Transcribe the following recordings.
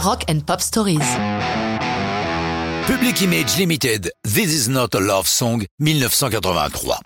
Rock and Pop Stories. Public Image Limited, This Is Not a Love Song, 1983.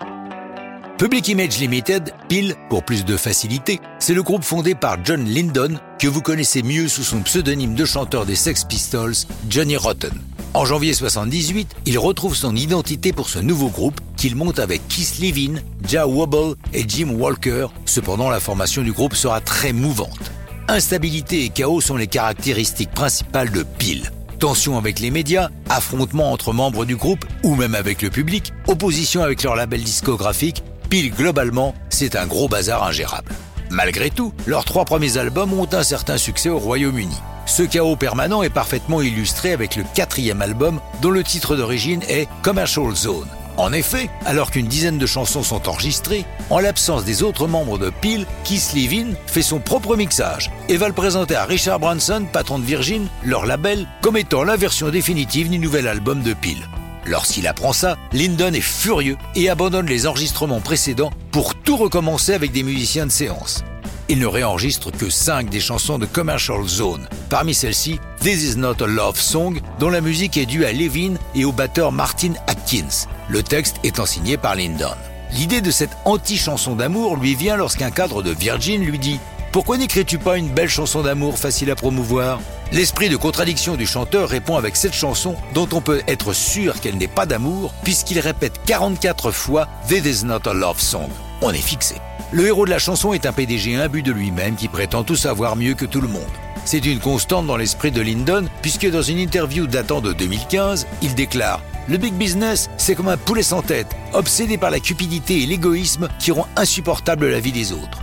Public Image Limited, pile pour plus de facilité, c'est le groupe fondé par John Lydon, que vous connaissez mieux sous son pseudonyme de chanteur des Sex Pistols, Johnny Rotten. En janvier 78, il retrouve son identité pour ce nouveau groupe qu'il monte avec Keith Levin, Ja Wobble et Jim Walker. Cependant, la formation du groupe sera très mouvante. Instabilité et chaos sont les caractéristiques principales de Peel. Tensions avec les médias, affrontements entre membres du groupe ou même avec le public, opposition avec leur label discographique, Peel globalement, c'est un gros bazar ingérable. Malgré tout, leurs trois premiers albums ont un certain succès au Royaume-Uni. Ce chaos permanent est parfaitement illustré avec le quatrième album dont le titre d'origine est Commercial Zone. En effet, alors qu'une dizaine de chansons sont enregistrées, en l'absence des autres membres de Peel, Keith Levin fait son propre mixage et va le présenter à Richard Branson, patron de Virgin, leur label, comme étant la version définitive du nouvel album de Peel. Lorsqu'il apprend ça, Lyndon est furieux et abandonne les enregistrements précédents pour tout recommencer avec des musiciens de séance. Il ne réenregistre que 5 des chansons de Commercial Zone. Parmi celles-ci, This Is Not a Love Song, dont la musique est due à Levin et au batteur Martin Atkins, le texte étant signé par Lyndon. L'idée de cette anti-chanson d'amour lui vient lorsqu'un cadre de Virgin lui dit Pourquoi n'écris-tu pas une belle chanson d'amour facile à promouvoir? L'esprit de contradiction du chanteur répond avec cette chanson dont on peut être sûr qu'elle n'est pas d'amour puisqu'il répète 44 fois This is not a love song. On est fixé. Le héros de la chanson est un PDG imbu de lui-même qui prétend tout savoir mieux que tout le monde. C'est une constante dans l'esprit de Lyndon puisque dans une interview datant de 2015, il déclare le big business, c'est comme un poulet sans tête, obsédé par la cupidité et l'égoïsme qui rend insupportable la vie des autres.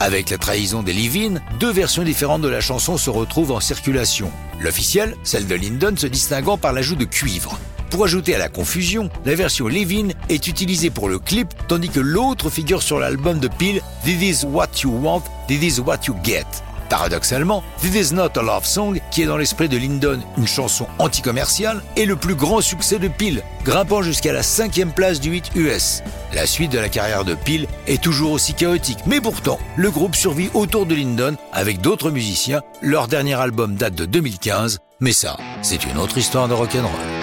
Avec la trahison des Levin, deux versions différentes de la chanson se retrouvent en circulation. L'officielle, celle de Lyndon, se distinguant par l'ajout de cuivre. Pour ajouter à la confusion, la version Levin est utilisée pour le clip, tandis que l'autre figure sur l'album de Peel, This is what you want, this is what you get. Paradoxalement, This Is Not a Love Song, qui est dans l'esprit de Lyndon une chanson anti-commerciale, est le plus grand succès de Peel, grimpant jusqu'à la cinquième place du 8 US. La suite de la carrière de Peel est toujours aussi chaotique, mais pourtant, le groupe survit autour de Lyndon avec d'autres musiciens. Leur dernier album date de 2015, mais ça, c'est une autre histoire de rock'n'roll.